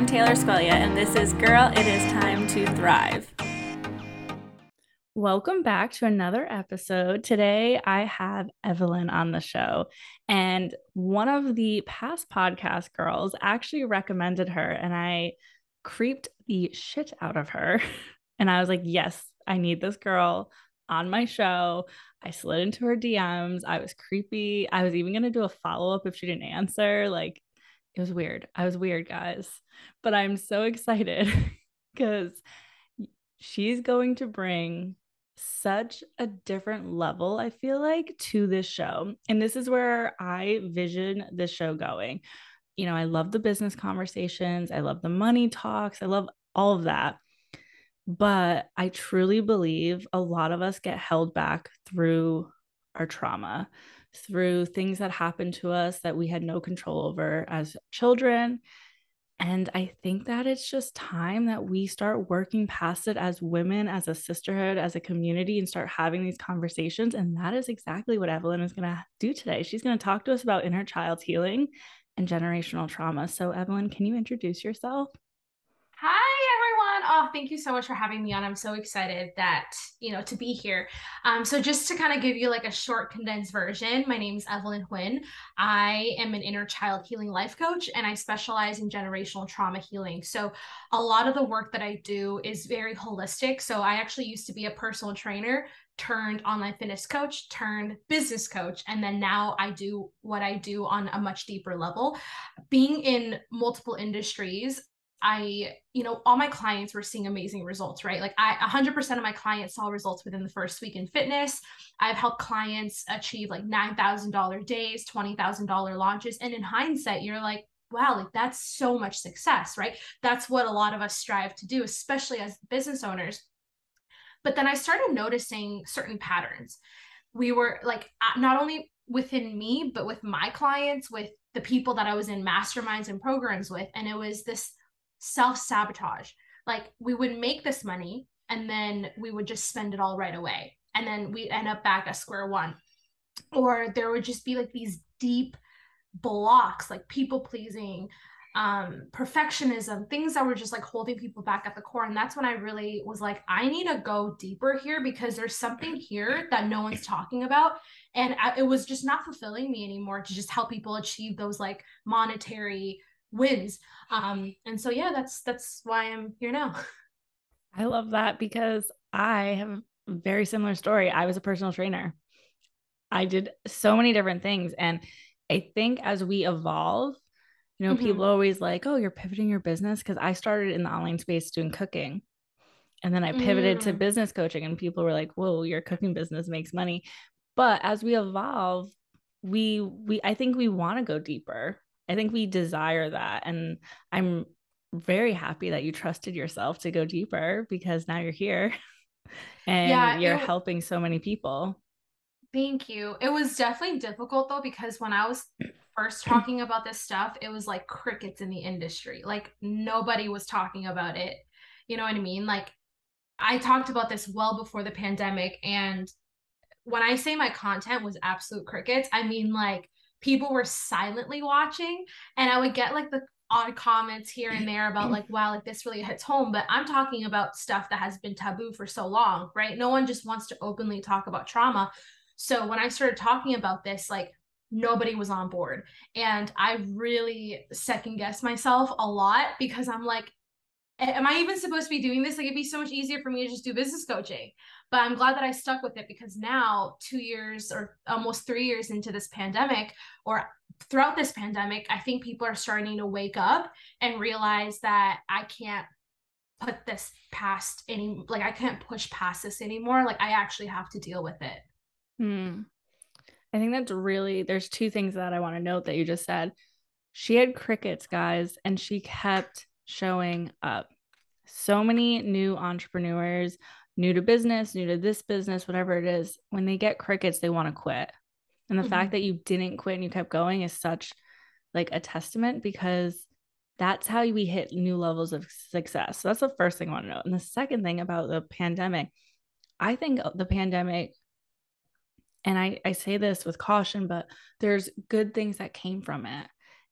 I'm Taylor Squelia, and this is Girl, It Is Time to Thrive. Welcome back to another episode. Today, I have Evelyn on the show, and one of the past podcast girls actually recommended her, and I creeped the shit out of her. And I was like, yes, I need this girl on my show. I slid into her DMs. I was creepy. I was even going to do a follow up if she didn't answer. Like, it was weird. I was weird, guys. But I'm so excited because she's going to bring such a different level, I feel like, to this show. And this is where I vision this show going. You know, I love the business conversations, I love the money talks, I love all of that. But I truly believe a lot of us get held back through our trauma, through things that happened to us that we had no control over as children and I think that it's just time that we start working past it as women, as a sisterhood, as a community, and start having these conversations. And that is exactly what Evelyn is going to do today. She's going to talk to us about inner child healing and generational trauma. So, Evelyn, can you introduce yourself? Oh, thank you so much for having me on. I'm so excited that, you know, to be here. Um, so just to kind of give you like a short condensed version, my name is Evelyn Huynh. I am an inner child healing life coach and I specialize in generational trauma healing. So a lot of the work that I do is very holistic. So I actually used to be a personal trainer turned online fitness coach turned business coach and then now i do what i do on a much deeper level being in multiple industries I, you know, all my clients were seeing amazing results, right? Like I 100% of my clients saw results within the first week in fitness. I've helped clients achieve like $9,000 days, $20,000 launches. And in hindsight, you're like, wow, like that's so much success, right? That's what a lot of us strive to do, especially as business owners. But then I started noticing certain patterns. We were like, not only within me, but with my clients, with the people that I was in masterminds and programs with. And it was this self sabotage. Like we would make this money and then we would just spend it all right away. And then we end up back at square one. Or there would just be like these deep blocks, like people pleasing, um, perfectionism, things that were just like holding people back at the core. And that's when I really was like, I need to go deeper here because there's something here that no one's talking about. And I, it was just not fulfilling me anymore to just help people achieve those like monetary wins. Um and so yeah that's that's why i'm here now. I love that because i have a very similar story. I was a personal trainer. I did so many different things. And i think as we evolve you know mm-hmm. people always like oh you're pivoting your business because i started in the online space doing cooking. And then i pivoted mm. to business coaching and people were like whoa your cooking business makes money. But as we evolve we we i think we want to go deeper I think we desire that. And I'm very happy that you trusted yourself to go deeper because now you're here and yeah, you're it, helping so many people. Thank you. It was definitely difficult though, because when I was first talking about this stuff, it was like crickets in the industry. Like nobody was talking about it. You know what I mean? Like I talked about this well before the pandemic. And when I say my content was absolute crickets, I mean like people were silently watching and i would get like the odd comments here and there about like wow like this really hits home but i'm talking about stuff that has been taboo for so long right no one just wants to openly talk about trauma so when i started talking about this like nobody was on board and i really second guessed myself a lot because i'm like am I even supposed to be doing this? Like it'd be so much easier for me to just do business coaching. But I'm glad that I stuck with it because now, two years or almost three years into this pandemic, or throughout this pandemic, I think people are starting to wake up and realize that I can't put this past any like I can't push past this anymore. Like I actually have to deal with it. Hmm. I think that's really there's two things that I want to note that you just said. She had crickets, guys, and she kept showing up. So many new entrepreneurs, new to business, new to this business, whatever it is, when they get crickets, they want to quit. And the mm-hmm. fact that you didn't quit and you kept going is such like a testament because that's how we hit new levels of success. So that's the first thing I want to know. And the second thing about the pandemic, I think the pandemic, and I, I say this with caution, but there's good things that came from it.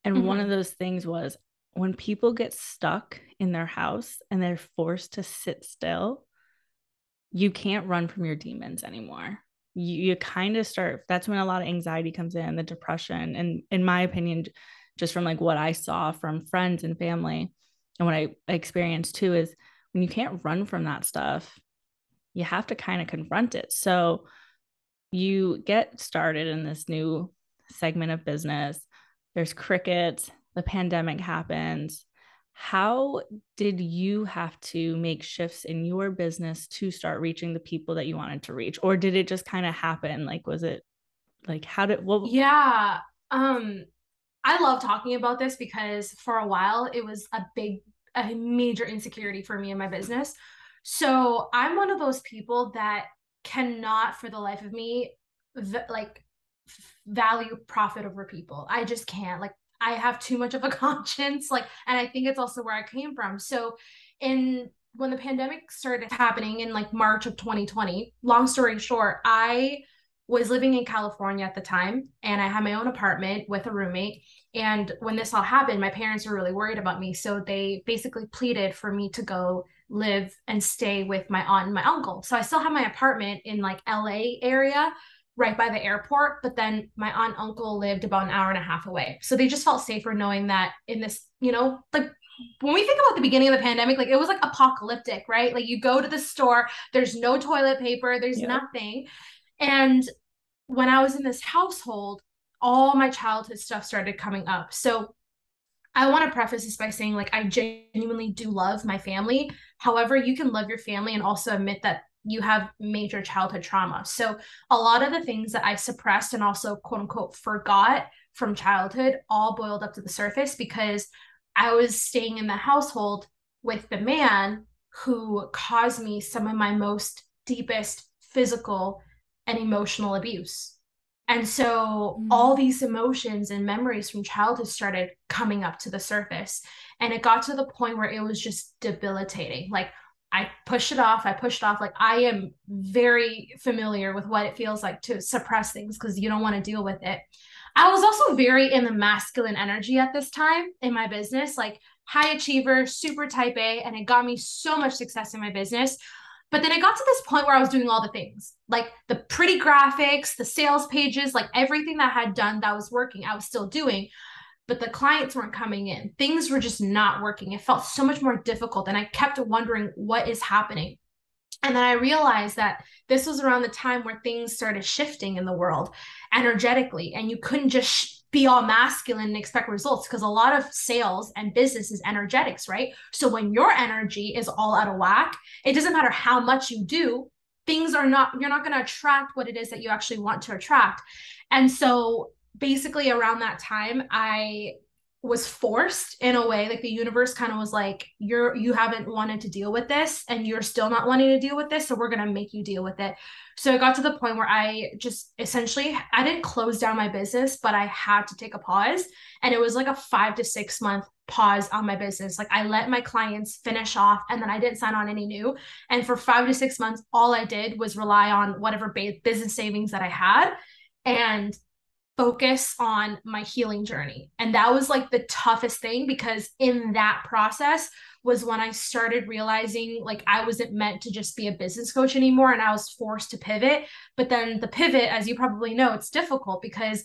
And mm-hmm. one of those things was when people get stuck in their house and they're forced to sit still, you can't run from your demons anymore. You, you kind of start, that's when a lot of anxiety comes in, the depression. And in my opinion, just from like what I saw from friends and family and what I experienced too, is when you can't run from that stuff, you have to kind of confront it. So you get started in this new segment of business. There's crickets, the pandemic happens. How did you have to make shifts in your business to start reaching the people that you wanted to reach? Or did it just kind of happen? Like, was it like, how did, what? Yeah. Um, I love talking about this because for a while it was a big, a major insecurity for me in my business. So I'm one of those people that cannot, for the life of me, v- like value profit over people. I just can't. Like I have too much of a conscience. Like, and I think it's also where I came from. So in when the pandemic started happening in like March of 2020, long story short, I was living in California at the time and I had my own apartment with a roommate. And when this all happened, my parents were really worried about me. So they basically pleaded for me to go live and stay with my aunt and my uncle. So I still have my apartment in like LA area right by the airport, but then my aunt uncle lived about an hour and a half away. So they just felt safer knowing that in this, you know, like when we think about the beginning of the pandemic, like it was like apocalyptic, right? Like you go to the store, there's no toilet paper, there's yep. nothing. And when I was in this household, all my childhood stuff started coming up. So I want to preface this by saying, like, I genuinely do love my family. However, you can love your family and also admit that you have major childhood trauma. So, a lot of the things that I suppressed and also, quote unquote, forgot from childhood all boiled up to the surface because I was staying in the household with the man who caused me some of my most deepest physical and emotional abuse. And so mm-hmm. all these emotions and memories from childhood started coming up to the surface. And it got to the point where it was just debilitating. Like I pushed it off. I pushed off. Like I am very familiar with what it feels like to suppress things because you don't want to deal with it. I was also very in the masculine energy at this time in my business, like high achiever, super type A, and it got me so much success in my business. But then it got to this point where I was doing all the things like the pretty graphics, the sales pages, like everything that I had done that was working, I was still doing. But the clients weren't coming in. Things were just not working. It felt so much more difficult. And I kept wondering what is happening. And then I realized that this was around the time where things started shifting in the world energetically, and you couldn't just be all masculine and expect results because a lot of sales and business is energetics, right? So when your energy is all out of whack, it doesn't matter how much you do, things are not, you're not going to attract what it is that you actually want to attract. And so basically around that time, I was forced in a way like the universe kind of was like you're you haven't wanted to deal with this and you're still not wanting to deal with this so we're going to make you deal with it. So it got to the point where i just essentially i didn't close down my business but i had to take a pause and it was like a 5 to 6 month pause on my business. Like i let my clients finish off and then i didn't sign on any new. And for 5 to 6 months all i did was rely on whatever business savings that i had and focus on my healing journey. And that was like the toughest thing because in that process was when I started realizing like I wasn't meant to just be a business coach anymore and I was forced to pivot. But then the pivot, as you probably know, it's difficult because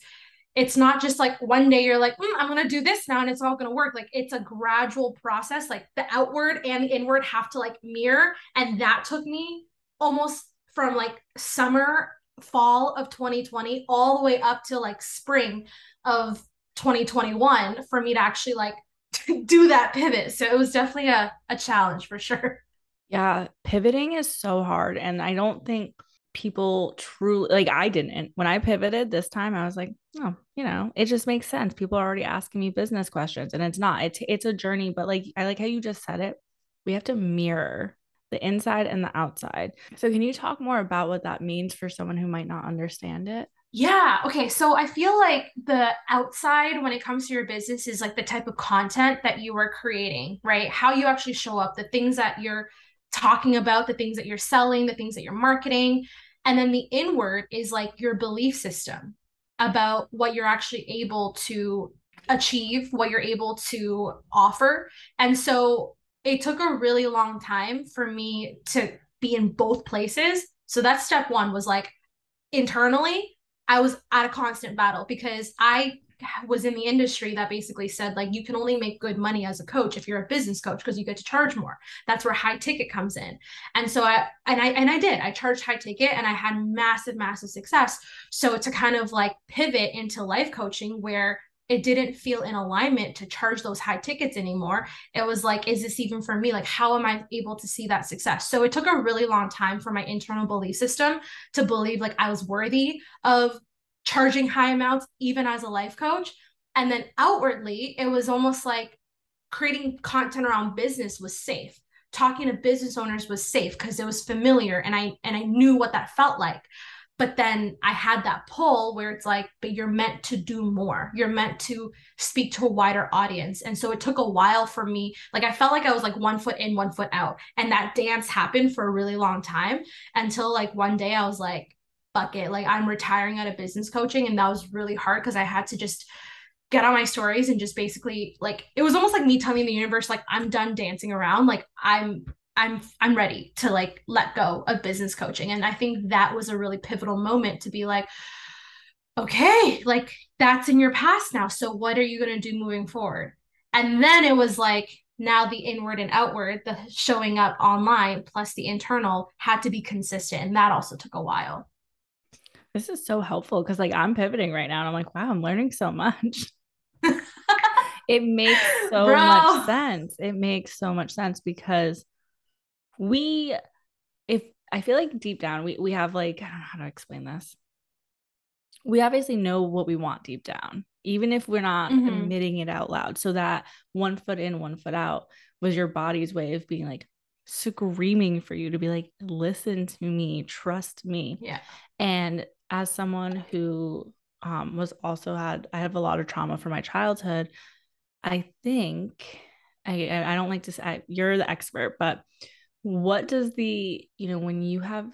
it's not just like one day you're like, mm, I'm going to do this now and it's all going to work. Like it's a gradual process. Like the outward and inward have to like mirror. And that took me almost from like summer fall of 2020 all the way up to like spring of 2021 for me to actually like do that pivot. So it was definitely a, a challenge for sure. Yeah, pivoting is so hard. And I don't think people truly like I didn't. When I pivoted this time, I was like, oh, you know, it just makes sense. People are already asking me business questions and it's not. It's it's a journey, but like I like how you just said it. We have to mirror the inside and the outside. So, can you talk more about what that means for someone who might not understand it? Yeah. Okay. So I feel like the outside, when it comes to your business, is like the type of content that you are creating, right? How you actually show up, the things that you're talking about, the things that you're selling, the things that you're marketing. And then the inward is like your belief system about what you're actually able to achieve what you're able to offer. And so it took a really long time for me to be in both places. So that's step one was like internally, I was at a constant battle because I was in the industry that basically said like you can only make good money as a coach if you're a business coach because you get to charge more. That's where high ticket comes in. And so i and i and i did. I charged high ticket and i had massive massive success. So to kind of like pivot into life coaching where it didn't feel in alignment to charge those high tickets anymore. It was like, is this even for me? Like, how am I able to see that success? So it took a really long time for my internal belief system to believe like I was worthy of charging high amounts, even as a life coach. And then outwardly, it was almost like creating content around business was safe. Talking to business owners was safe because it was familiar and I and I knew what that felt like but then i had that pull where it's like but you're meant to do more. You're meant to speak to a wider audience. And so it took a while for me like i felt like i was like one foot in one foot out. And that dance happened for a really long time until like one day i was like fuck it. Like i'm retiring out of business coaching and that was really hard because i had to just get on my stories and just basically like it was almost like me telling the universe like i'm done dancing around. Like i'm I'm I'm ready to like let go of business coaching. And I think that was a really pivotal moment to be like, okay, like that's in your past now. So what are you going to do moving forward? And then it was like now the inward and outward, the showing up online plus the internal had to be consistent. And that also took a while. This is so helpful because like I'm pivoting right now and I'm like, wow, I'm learning so much. it makes so Bro. much sense. It makes so much sense because we if I feel like deep down we we have like I don't know how to explain this. We obviously know what we want deep down, even if we're not mm-hmm. admitting it out loud. So that one foot in, one foot out was your body's way of being like screaming for you to be like, listen to me, trust me. Yeah. And as someone who um, was also had, I have a lot of trauma from my childhood. I think I I don't like to say I, you're the expert, but what does the you know when you have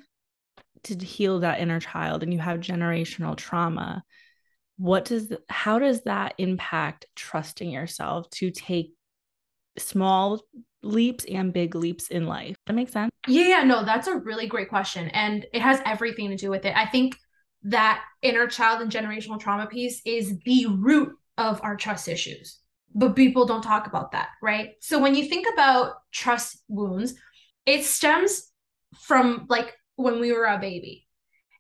to heal that inner child and you have generational trauma what does how does that impact trusting yourself to take small leaps and big leaps in life? That makes sense? Yeah no that's a really great question and it has everything to do with it. I think that inner child and generational trauma piece is the root of our trust issues but people don't talk about that right? So when you think about trust wounds it stems from like when we were a baby.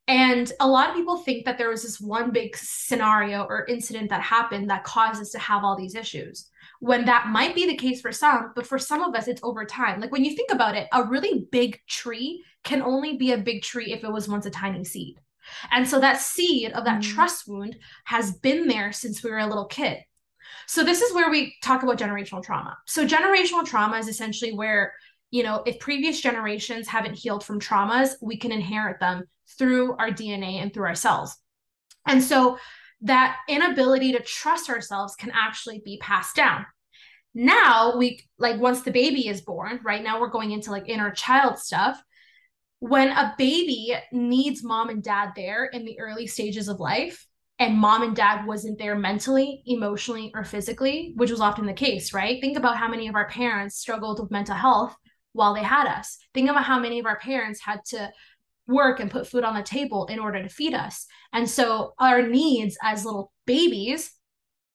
And a lot of people think that there was this one big scenario or incident that happened that caused us to have all these issues. When that might be the case for some, but for some of us, it's over time. Like when you think about it, a really big tree can only be a big tree if it was once a tiny seed. And so that seed of that mm. trust wound has been there since we were a little kid. So this is where we talk about generational trauma. So generational trauma is essentially where you know, if previous generations haven't healed from traumas, we can inherit them through our DNA and through our cells. And so that inability to trust ourselves can actually be passed down. Now, we like once the baby is born, right now we're going into like inner child stuff. When a baby needs mom and dad there in the early stages of life, and mom and dad wasn't there mentally, emotionally, or physically, which was often the case, right? Think about how many of our parents struggled with mental health while they had us. Think about how many of our parents had to work and put food on the table in order to feed us. And so our needs as little babies,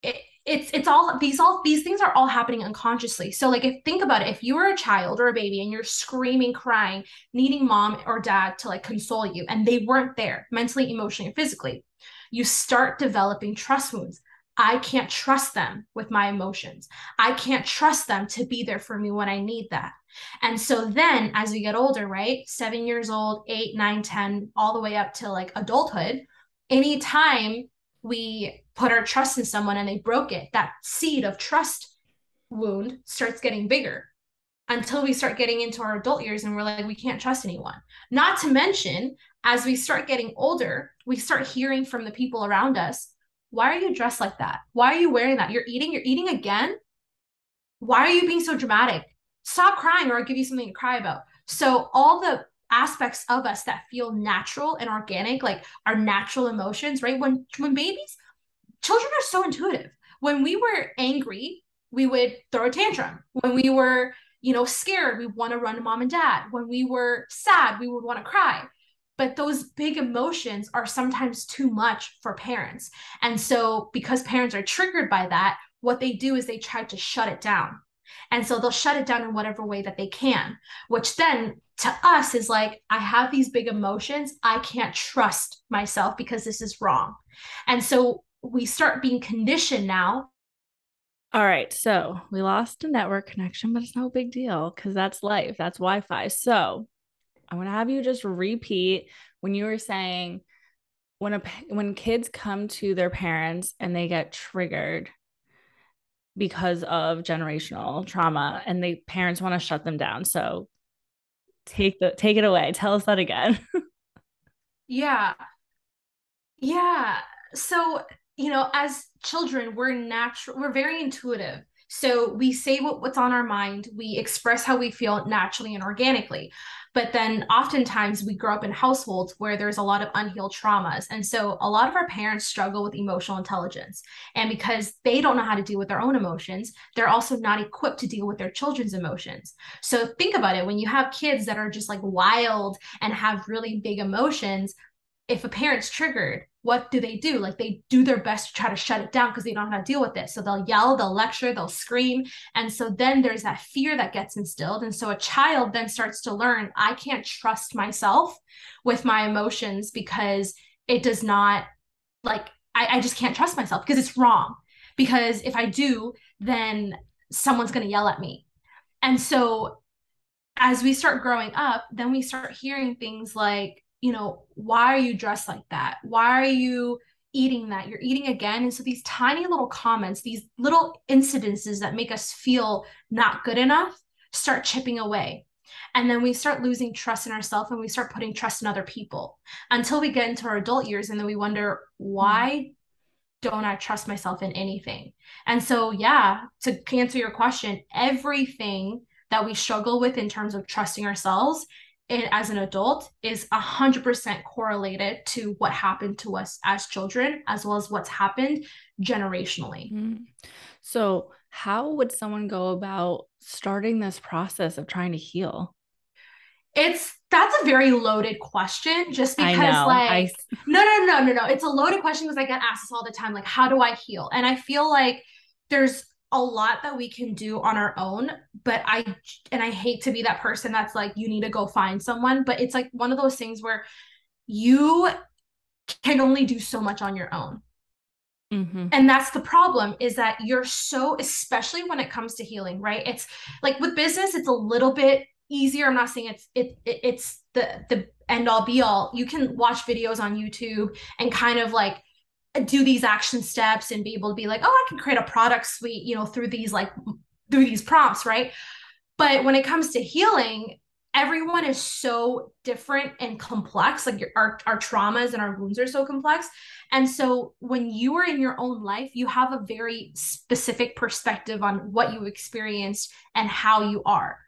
it, it's it's all these all these things are all happening unconsciously. So like if think about it, if you were a child or a baby and you're screaming, crying, needing mom or dad to like console you and they weren't there mentally, emotionally, and physically, you start developing trust wounds. I can't trust them with my emotions. I can't trust them to be there for me when I need that. And so then as we get older, right? Seven years old, eight, nine, 10, all the way up to like adulthood, anytime we put our trust in someone and they broke it, that seed of trust wound starts getting bigger until we start getting into our adult years and we're like, we can't trust anyone. Not to mention, as we start getting older, we start hearing from the people around us why are you dressed like that? Why are you wearing that? You're eating, you're eating again? Why are you being so dramatic? Stop crying or I'll give you something to cry about. So all the aspects of us that feel natural and organic, like our natural emotions, right? When when babies, children are so intuitive. when we were angry, we would throw a tantrum. When we were, you know, scared, we want to run to mom and dad. When we were sad, we would want to cry. But those big emotions are sometimes too much for parents. And so, because parents are triggered by that, what they do is they try to shut it down. And so they'll shut it down in whatever way that they can, which then to us is like, I have these big emotions. I can't trust myself because this is wrong. And so we start being conditioned now all right. So we lost a network connection, but it's no big deal because that's life. That's Wi Fi. So I want to have you just repeat when you were saying when a when kids come to their parents and they get triggered because of generational trauma and the parents want to shut them down. So take the take it away. Tell us that again. yeah. Yeah. So you know, as children, we're natural, we're very intuitive. So we say what, what's on our mind, we express how we feel naturally and organically. But then oftentimes we grow up in households where there's a lot of unhealed traumas. And so a lot of our parents struggle with emotional intelligence. And because they don't know how to deal with their own emotions, they're also not equipped to deal with their children's emotions. So think about it when you have kids that are just like wild and have really big emotions, if a parent's triggered, what do they do? Like they do their best to try to shut it down because they don't know how to deal with it. So they'll yell, they'll lecture, they'll scream. And so then there's that fear that gets instilled. And so a child then starts to learn, I can't trust myself with my emotions because it does not like I, I just can't trust myself because it's wrong. Because if I do, then someone's gonna yell at me. And so as we start growing up, then we start hearing things like, you know, why are you dressed like that? Why are you eating that? You're eating again. And so these tiny little comments, these little incidences that make us feel not good enough start chipping away. And then we start losing trust in ourselves and we start putting trust in other people until we get into our adult years. And then we wonder, why mm-hmm. don't I trust myself in anything? And so, yeah, to answer your question, everything that we struggle with in terms of trusting ourselves it, as an adult is 100% correlated to what happened to us as children as well as what's happened generationally. Mm-hmm. so how would someone go about starting this process of trying to heal? It's that's a very loaded question just because like I... no no no no no. It's a loaded question because i get asked this all the time like how do i heal? And i feel like there's a lot that we can do on our own but i and i hate to be that person that's like you need to go find someone but it's like one of those things where you can only do so much on your own. Mm-hmm. and that's the problem is that you're so especially when it comes to healing right? It's like with business it's a little bit easier. I'm not saying it's it, it it's the the end all be all. You can watch videos on youtube and kind of like do these action steps and be able to be like, oh, I can create a product suite, you know, through these like through these prompts, right? But when it comes to healing, everyone is so different and complex. Like your, our our traumas and our wounds are so complex. And so when you are in your own life, you have a very specific perspective on what you experienced and how you are.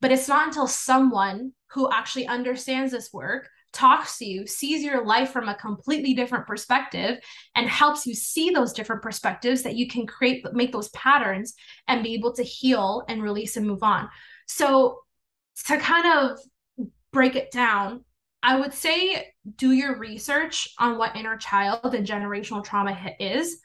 But it's not until someone who actually understands this work talks to you, sees your life from a completely different perspective, and helps you see those different perspectives that you can create, make those patterns and be able to heal and release and move on. So, to kind of break it down, I would say do your research on what inner child and generational trauma is.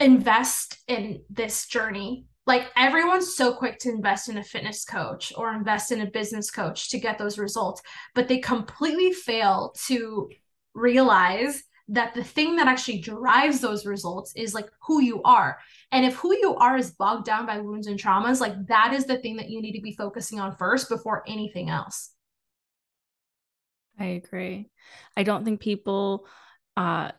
Invest in this journey like everyone's so quick to invest in a fitness coach or invest in a business coach to get those results but they completely fail to realize that the thing that actually drives those results is like who you are. And if who you are is bogged down by wounds and traumas like that is the thing that you need to be focusing on first before anything else. I agree. I don't think people uh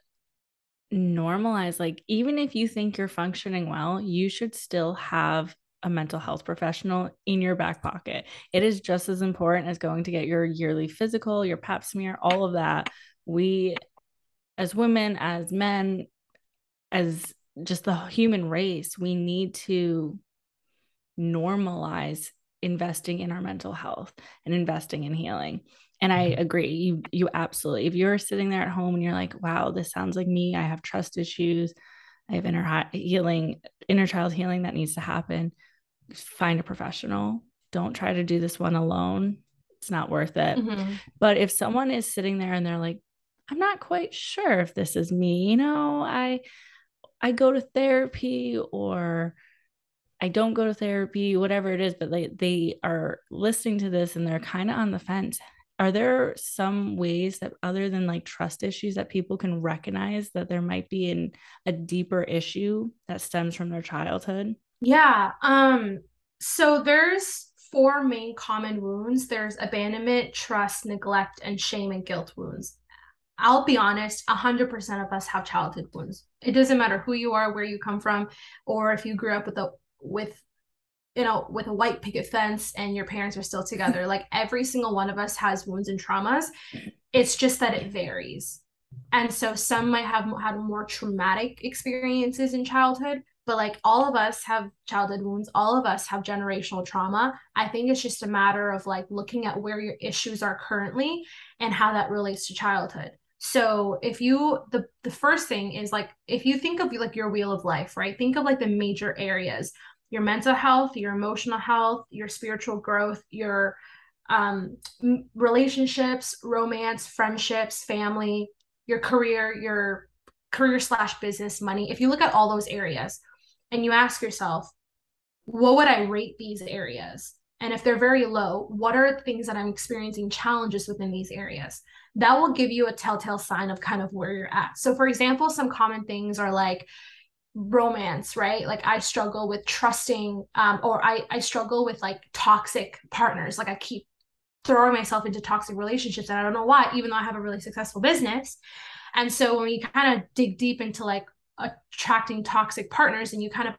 normalize like even if you think you're functioning well, you should still have a mental health professional in your back pocket. It is just as important as going to get your yearly physical, your pap smear, all of that. We as women, as men, as just the human race, we need to normalize investing in our mental health and investing in healing and i mm-hmm. agree you you absolutely if you're sitting there at home and you're like wow this sounds like me i have trust issues I have inner healing, inner child healing that needs to happen. Find a professional. Don't try to do this one alone. It's not worth it. Mm-hmm. But if someone is sitting there and they're like, I'm not quite sure if this is me, you know, I I go to therapy or I don't go to therapy, whatever it is, but they they are listening to this and they're kind of on the fence. Are there some ways that other than like trust issues that people can recognize that there might be in a deeper issue that stems from their childhood? Yeah. Um so there's four main common wounds. There's abandonment, trust, neglect, and shame and guilt wounds. I'll be honest, 100% of us have childhood wounds. It doesn't matter who you are, where you come from, or if you grew up with a with you know with a white picket fence and your parents are still together like every single one of us has wounds and traumas. It's just that it varies. And so some might have had more traumatic experiences in childhood but like all of us have childhood wounds. All of us have generational trauma. I think it's just a matter of like looking at where your issues are currently and how that relates to childhood. So if you the the first thing is like if you think of like your wheel of life right? Think of like the major areas your mental health, your emotional health, your spiritual growth, your um, relationships, romance, friendships, family, your career, your career slash business, money. If you look at all those areas and you ask yourself, what would I rate these areas? And if they're very low, what are things that I'm experiencing challenges within these areas? That will give you a telltale sign of kind of where you're at. So, for example, some common things are like romance right? Like i struggle with trusting um or i i struggle with like toxic partners. Like i keep throwing myself into toxic relationships and i don't know why even though i have a really successful business. And so when you kind of dig deep into like attracting toxic partners and you kind of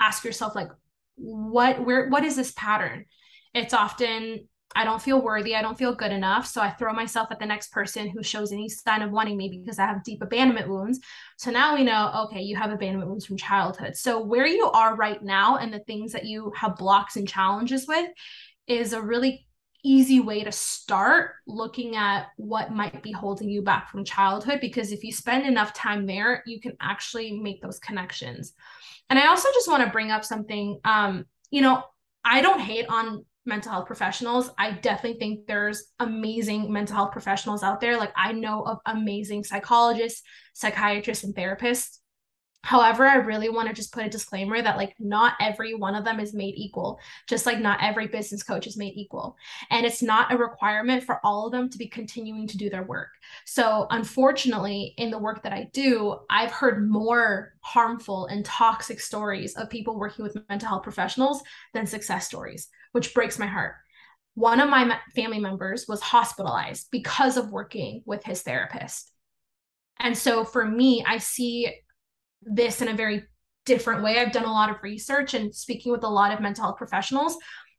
ask yourself like what where what is this pattern? It's often I don't feel worthy. I don't feel good enough. So I throw myself at the next person who shows any sign of wanting me because I have deep abandonment wounds. So now we know, okay, you have abandonment wounds from childhood. So where you are right now and the things that you have blocks and challenges with is a really easy way to start looking at what might be holding you back from childhood because if you spend enough time there you can actually make those connections and i also just want to bring up something um you know i don't hate on mental health professionals. I definitely think there's amazing mental health professionals out there. Like I know of amazing psychologists, psychiatrists, and therapists. However, I really want to just put a disclaimer that like not every one of them is made equal, just like not every business coach is made equal. And it's not a requirement for all of them to be continuing to do their work. So, unfortunately, in the work that I do, I've heard more harmful and toxic stories of people working with mental health professionals than success stories which breaks my heart. One of my family members was hospitalized because of working with his therapist. And so for me, I see this in a very different way. I've done a lot of research and speaking with a lot of mental health professionals.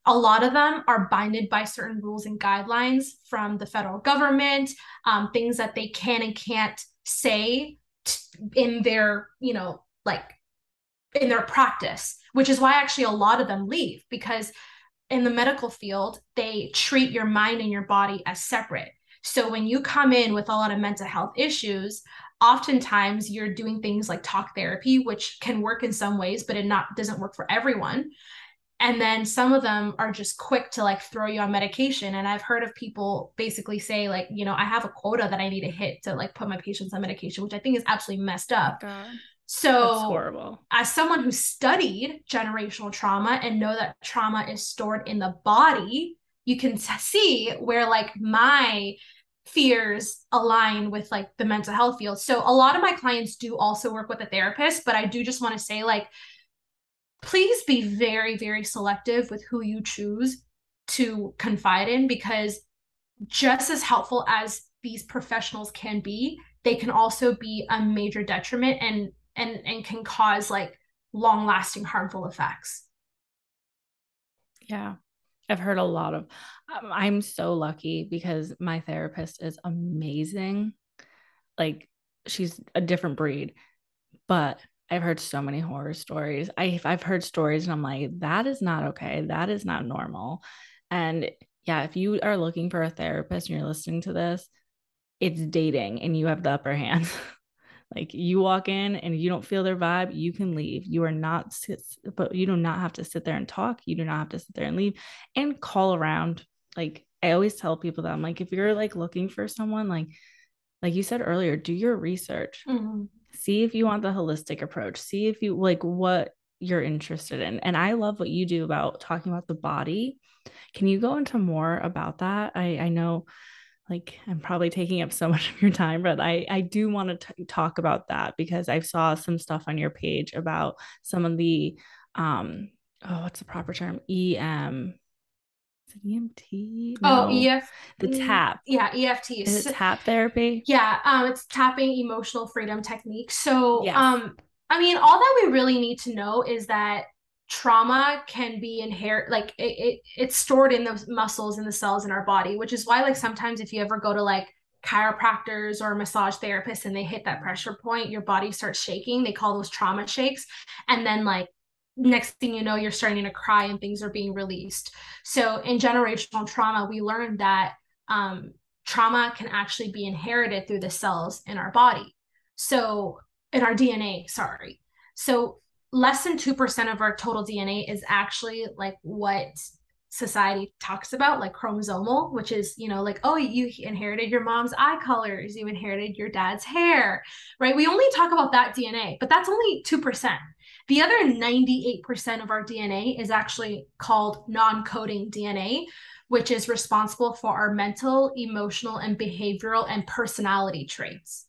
A lot of them are binded by certain rules and guidelines from the federal government, um, things that they can and can't say t- in their, you know, like in their practice, which is why actually a lot of them leave because in the medical field, they treat your mind and your body as separate. So when you come in with a lot of mental health issues, oftentimes you're doing things like talk therapy, which can work in some ways, but it not doesn't work for everyone. And then some of them are just quick to like throw you on medication. And I've heard of people basically say, like, you know, I have a quota that I need to hit to like put my patients on medication, which I think is absolutely messed oh up. Oh so That's horrible. As someone who studied generational trauma and know that trauma is stored in the body, you can see where like my fears align with like the mental health field. So a lot of my clients do also work with a therapist, but I do just want to say like please be very very selective with who you choose to confide in because just as helpful as these professionals can be, they can also be a major detriment and and and can cause like long lasting harmful effects yeah i've heard a lot of um, i'm so lucky because my therapist is amazing. Like she's a different breed but i've heard so many horror stories. I, i've heard stories and i'm like that is not okay. That is not normal. And yeah if you are looking for a therapist and you're listening to this it's dating and you have the upper hand Like you walk in and you don't feel their vibe, you can leave. You are not but you do not have to sit there and talk. You do not have to sit there and leave and call around. Like I always tell people that I'm like, if you're like looking for someone, like like you said earlier, do your research. Mm-hmm. See if you want the holistic approach. See if you like what you're interested in. And I love what you do about talking about the body. Can you go into more about that? I I know like I'm probably taking up so much of your time, but I I do want to talk about that because I saw some stuff on your page about some of the um oh what's the proper term EM is it EMT? No. Oh, EF. The tap. Yeah, EFT. Is it tap therapy? Yeah, um, it's tapping emotional freedom technique. So, yes. um, I mean, all that we really need to know is that trauma can be inherent like it, it it's stored in the muscles and the cells in our body which is why like sometimes if you ever go to like chiropractors or massage therapists and they hit that pressure point your body starts shaking. They call those trauma shakes. And then like next thing you know you're starting to cry and things are being released. So in generational trauma we learned that um, trauma can actually be inherited through the cells in our body. So in our dna sorry. So less than 2% of our total DNA is actually like what society talks about like chromosomal which is you know like oh you inherited your mom's eye colors you inherited your dad's hair right? We only talk about that dna but that's only 2% the other 98% of our dna is actually called non-coding dna which is responsible for our mental emotional and behavioral and personality traits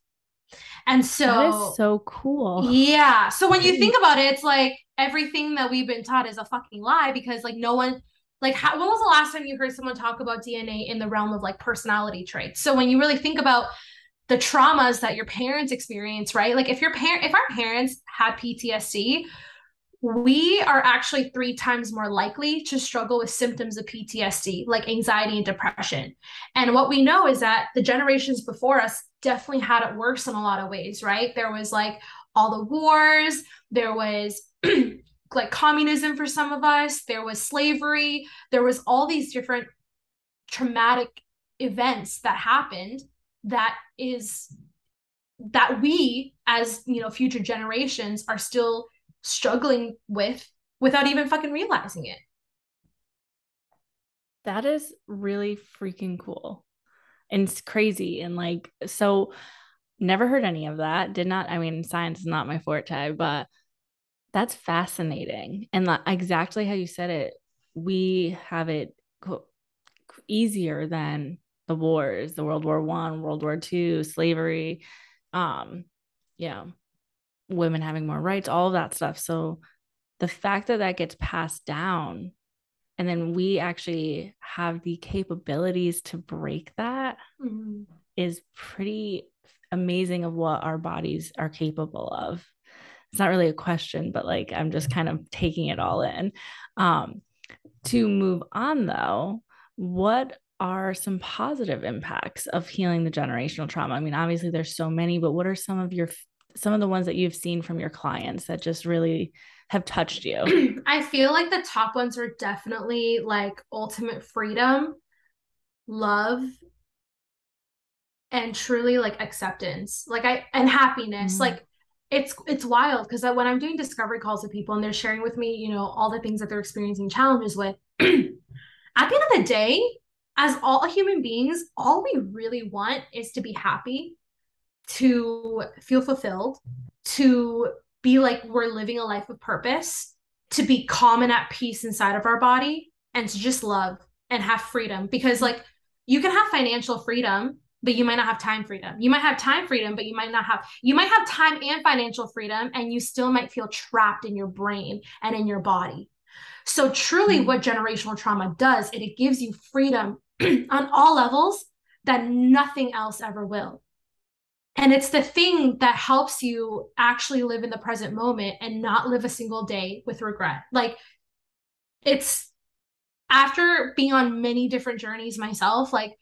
and so that is so cool. Yeah. So when you think about it, it's like everything that we've been taught is a fucking lie because like no one like how, when was the last time you heard someone talk about DNA in the realm of like personality traits? So when you really think about the traumas that your parents experience, right? Like if your parent if our parents had PTSD, we are actually three times more likely to struggle with symptoms of PTSD, like anxiety and depression. And what we know is that the generations before us definitely had it worse in a lot of ways, right? There was like all the wars, there was like communism for some of us, there was slavery, there was all these different traumatic events that happened that is that we as you know future generations are still struggling with without even fucking realizing it. That is really freaking cool. And it's crazy. And like, so never heard any of that. Did not, I mean, science is not my forte, but that's fascinating. And like, exactly how you said it, we have it easier than the wars, the World War One, World War Two, slavery. Um, yeah, women having more rights, all of that stuff. So the fact that that gets passed down and then we actually have the capabilities to break that mm-hmm. is pretty amazing of what our bodies are capable of. It's not really a question, but like I'm just kind of taking it all in. Um, to move on though, what are some positive impacts of healing the generational trauma? I mean, obviously there's so many, but what are some of your some of the ones that you've seen from your clients that just really have touched you? I feel like the top ones are definitely like ultimate freedom, love, and truly like acceptance. Like I and happiness. Mm-hmm. Like it's it's wild because when I'm doing discovery calls with people and they're sharing with me, you know, all the things that they're experiencing challenges with, at the end of the day, as all human beings, all we really want is to be happy to feel fulfilled, to be like we're living a life of purpose, to be calm and at peace inside of our body, and to just love and have freedom. Because, like, you can have financial freedom, but you might not have time freedom. You might have time freedom, but you might not have, you might have time and financial freedom, and you still might feel trapped in your brain and in your body. So, truly, mm-hmm. what generational trauma does, it, it gives you freedom on all levels that nothing else ever will. And it's the thing that helps you actually live in the present moment and not live a single day with regret. Like it's after being on many different journeys myself, like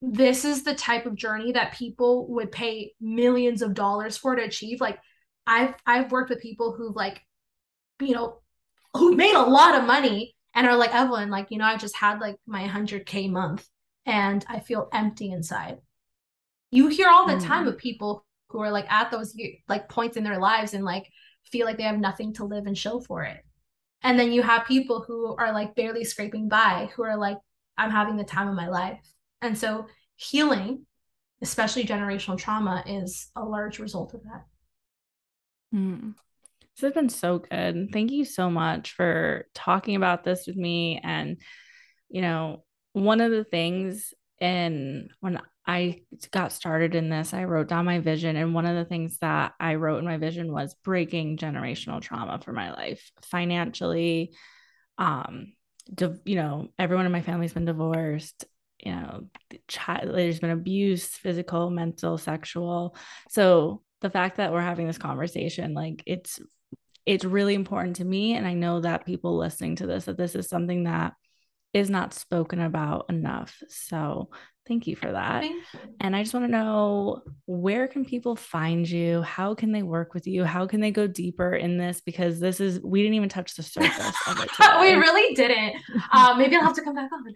this is the type of journey that people would pay millions of dollars for to achieve. Like I've I've worked with people who like, you know, who made a lot of money and are like, Evelyn, like, you know, I just had like my 100K month and I feel empty inside. You hear all the time mm. of people who are like at those like points in their lives and like feel like they have nothing to live and show for it. And then you have people who are like barely scraping by, who are like, I'm having the time of my life. And so healing, especially generational trauma, is a large result of that. Mm. This has been so good. Thank you so much for talking about this with me. And, you know, one of the things and when I got started in this, I wrote down my vision. And one of the things that I wrote in my vision was breaking generational trauma for my life financially. Um, you know, everyone in my family's been divorced. You know, child, there's been abuse, physical, mental, sexual. So the fact that we're having this conversation, like it's it's really important to me. And I know that people listening to this, that this is something that is not spoken about enough. So thank you for that. You. And I just want to know where can people find you? How can they work with you? How can they go deeper in this? Because this is we didn't even touch the surface of it. we really didn't. Um, maybe I'll have to come back on.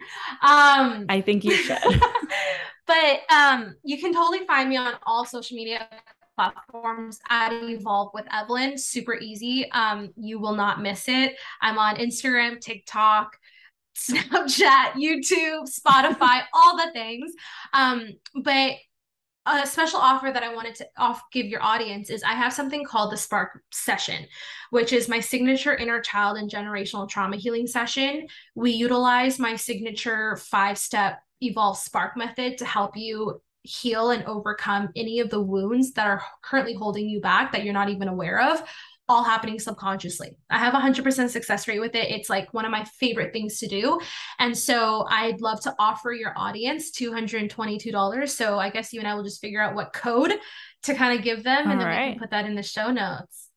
Um, I think you should. but um, you can totally find me on all social media platforms at Evolve with Evelyn. Super easy. Um, you will not miss it. I'm on Instagram, TikTok, Snapchat, YouTube, Spotify, all the things. Um, but a special offer that I wanted to off give your audience is I have something called the Spark Session, which is my signature inner child and generational trauma healing session. We utilize my signature five step Evolve Spark method to help you heal and overcome any of the wounds that are currently holding you back that you're not even aware of all happening subconsciously. I have a 100% success rate with it. It's like one of my favorite things to do. And so I'd love to offer your audience $222. So I guess you and I will just figure out what code to kind of give them all and then right. we can put that in the show notes.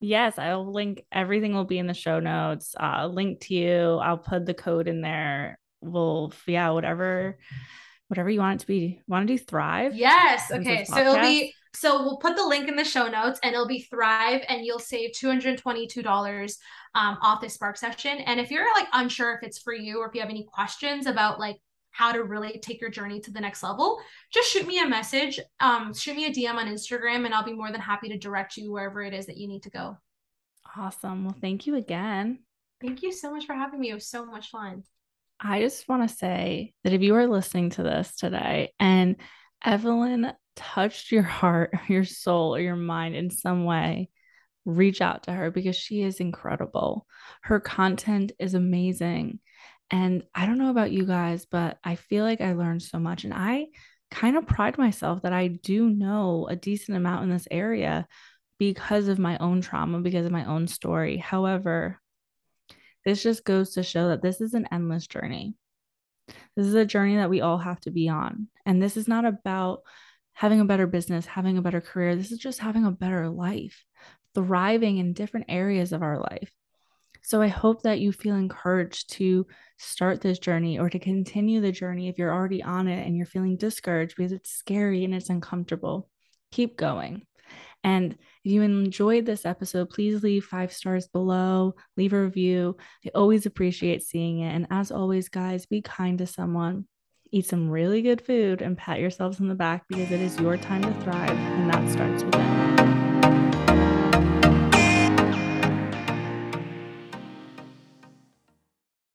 Yes, I'll link everything will be in the show notes. Uh link to you. I'll put the code in there. We'll yeah, whatever whatever you want it to be. Want to do Thrive? Yes. Okay. So it'll be so we'll put the link in the show notes and it'll be Thrive and you'll save $222 um, off this Spark session. And if you're like unsure if it's for you or if you have any questions about like how to really take your journey to the next level, just shoot me a message, um, shoot me a DM on Instagram, and I'll be more than happy to direct you wherever it is that you need to go. Awesome. Well, thank you again. Thank you so much for having me. It was so much fun. I just want to say that if you are listening to this today and Evelyn touched your heart, your soul, or your mind in some way, reach out to her because she is incredible. Her content is amazing. And I don't know about you guys, but I feel like I learned so much. And I kind of pride myself that I do know a decent amount in this area because of my own trauma, because of my own story. However, this just goes to show that this is an endless journey. This is a journey that we all have to be on. And this is not about having a better business, having a better career. This is just having a better life, thriving in different areas of our life. So I hope that you feel encouraged to start this journey or to continue the journey if you're already on it and you're feeling discouraged because it's scary and it's uncomfortable. Keep going. And if you enjoyed this episode, please leave five stars below, leave a review. I always appreciate seeing it. And as always, guys, be kind to someone, eat some really good food, and pat yourselves on the back because it is your time to thrive, and that starts within.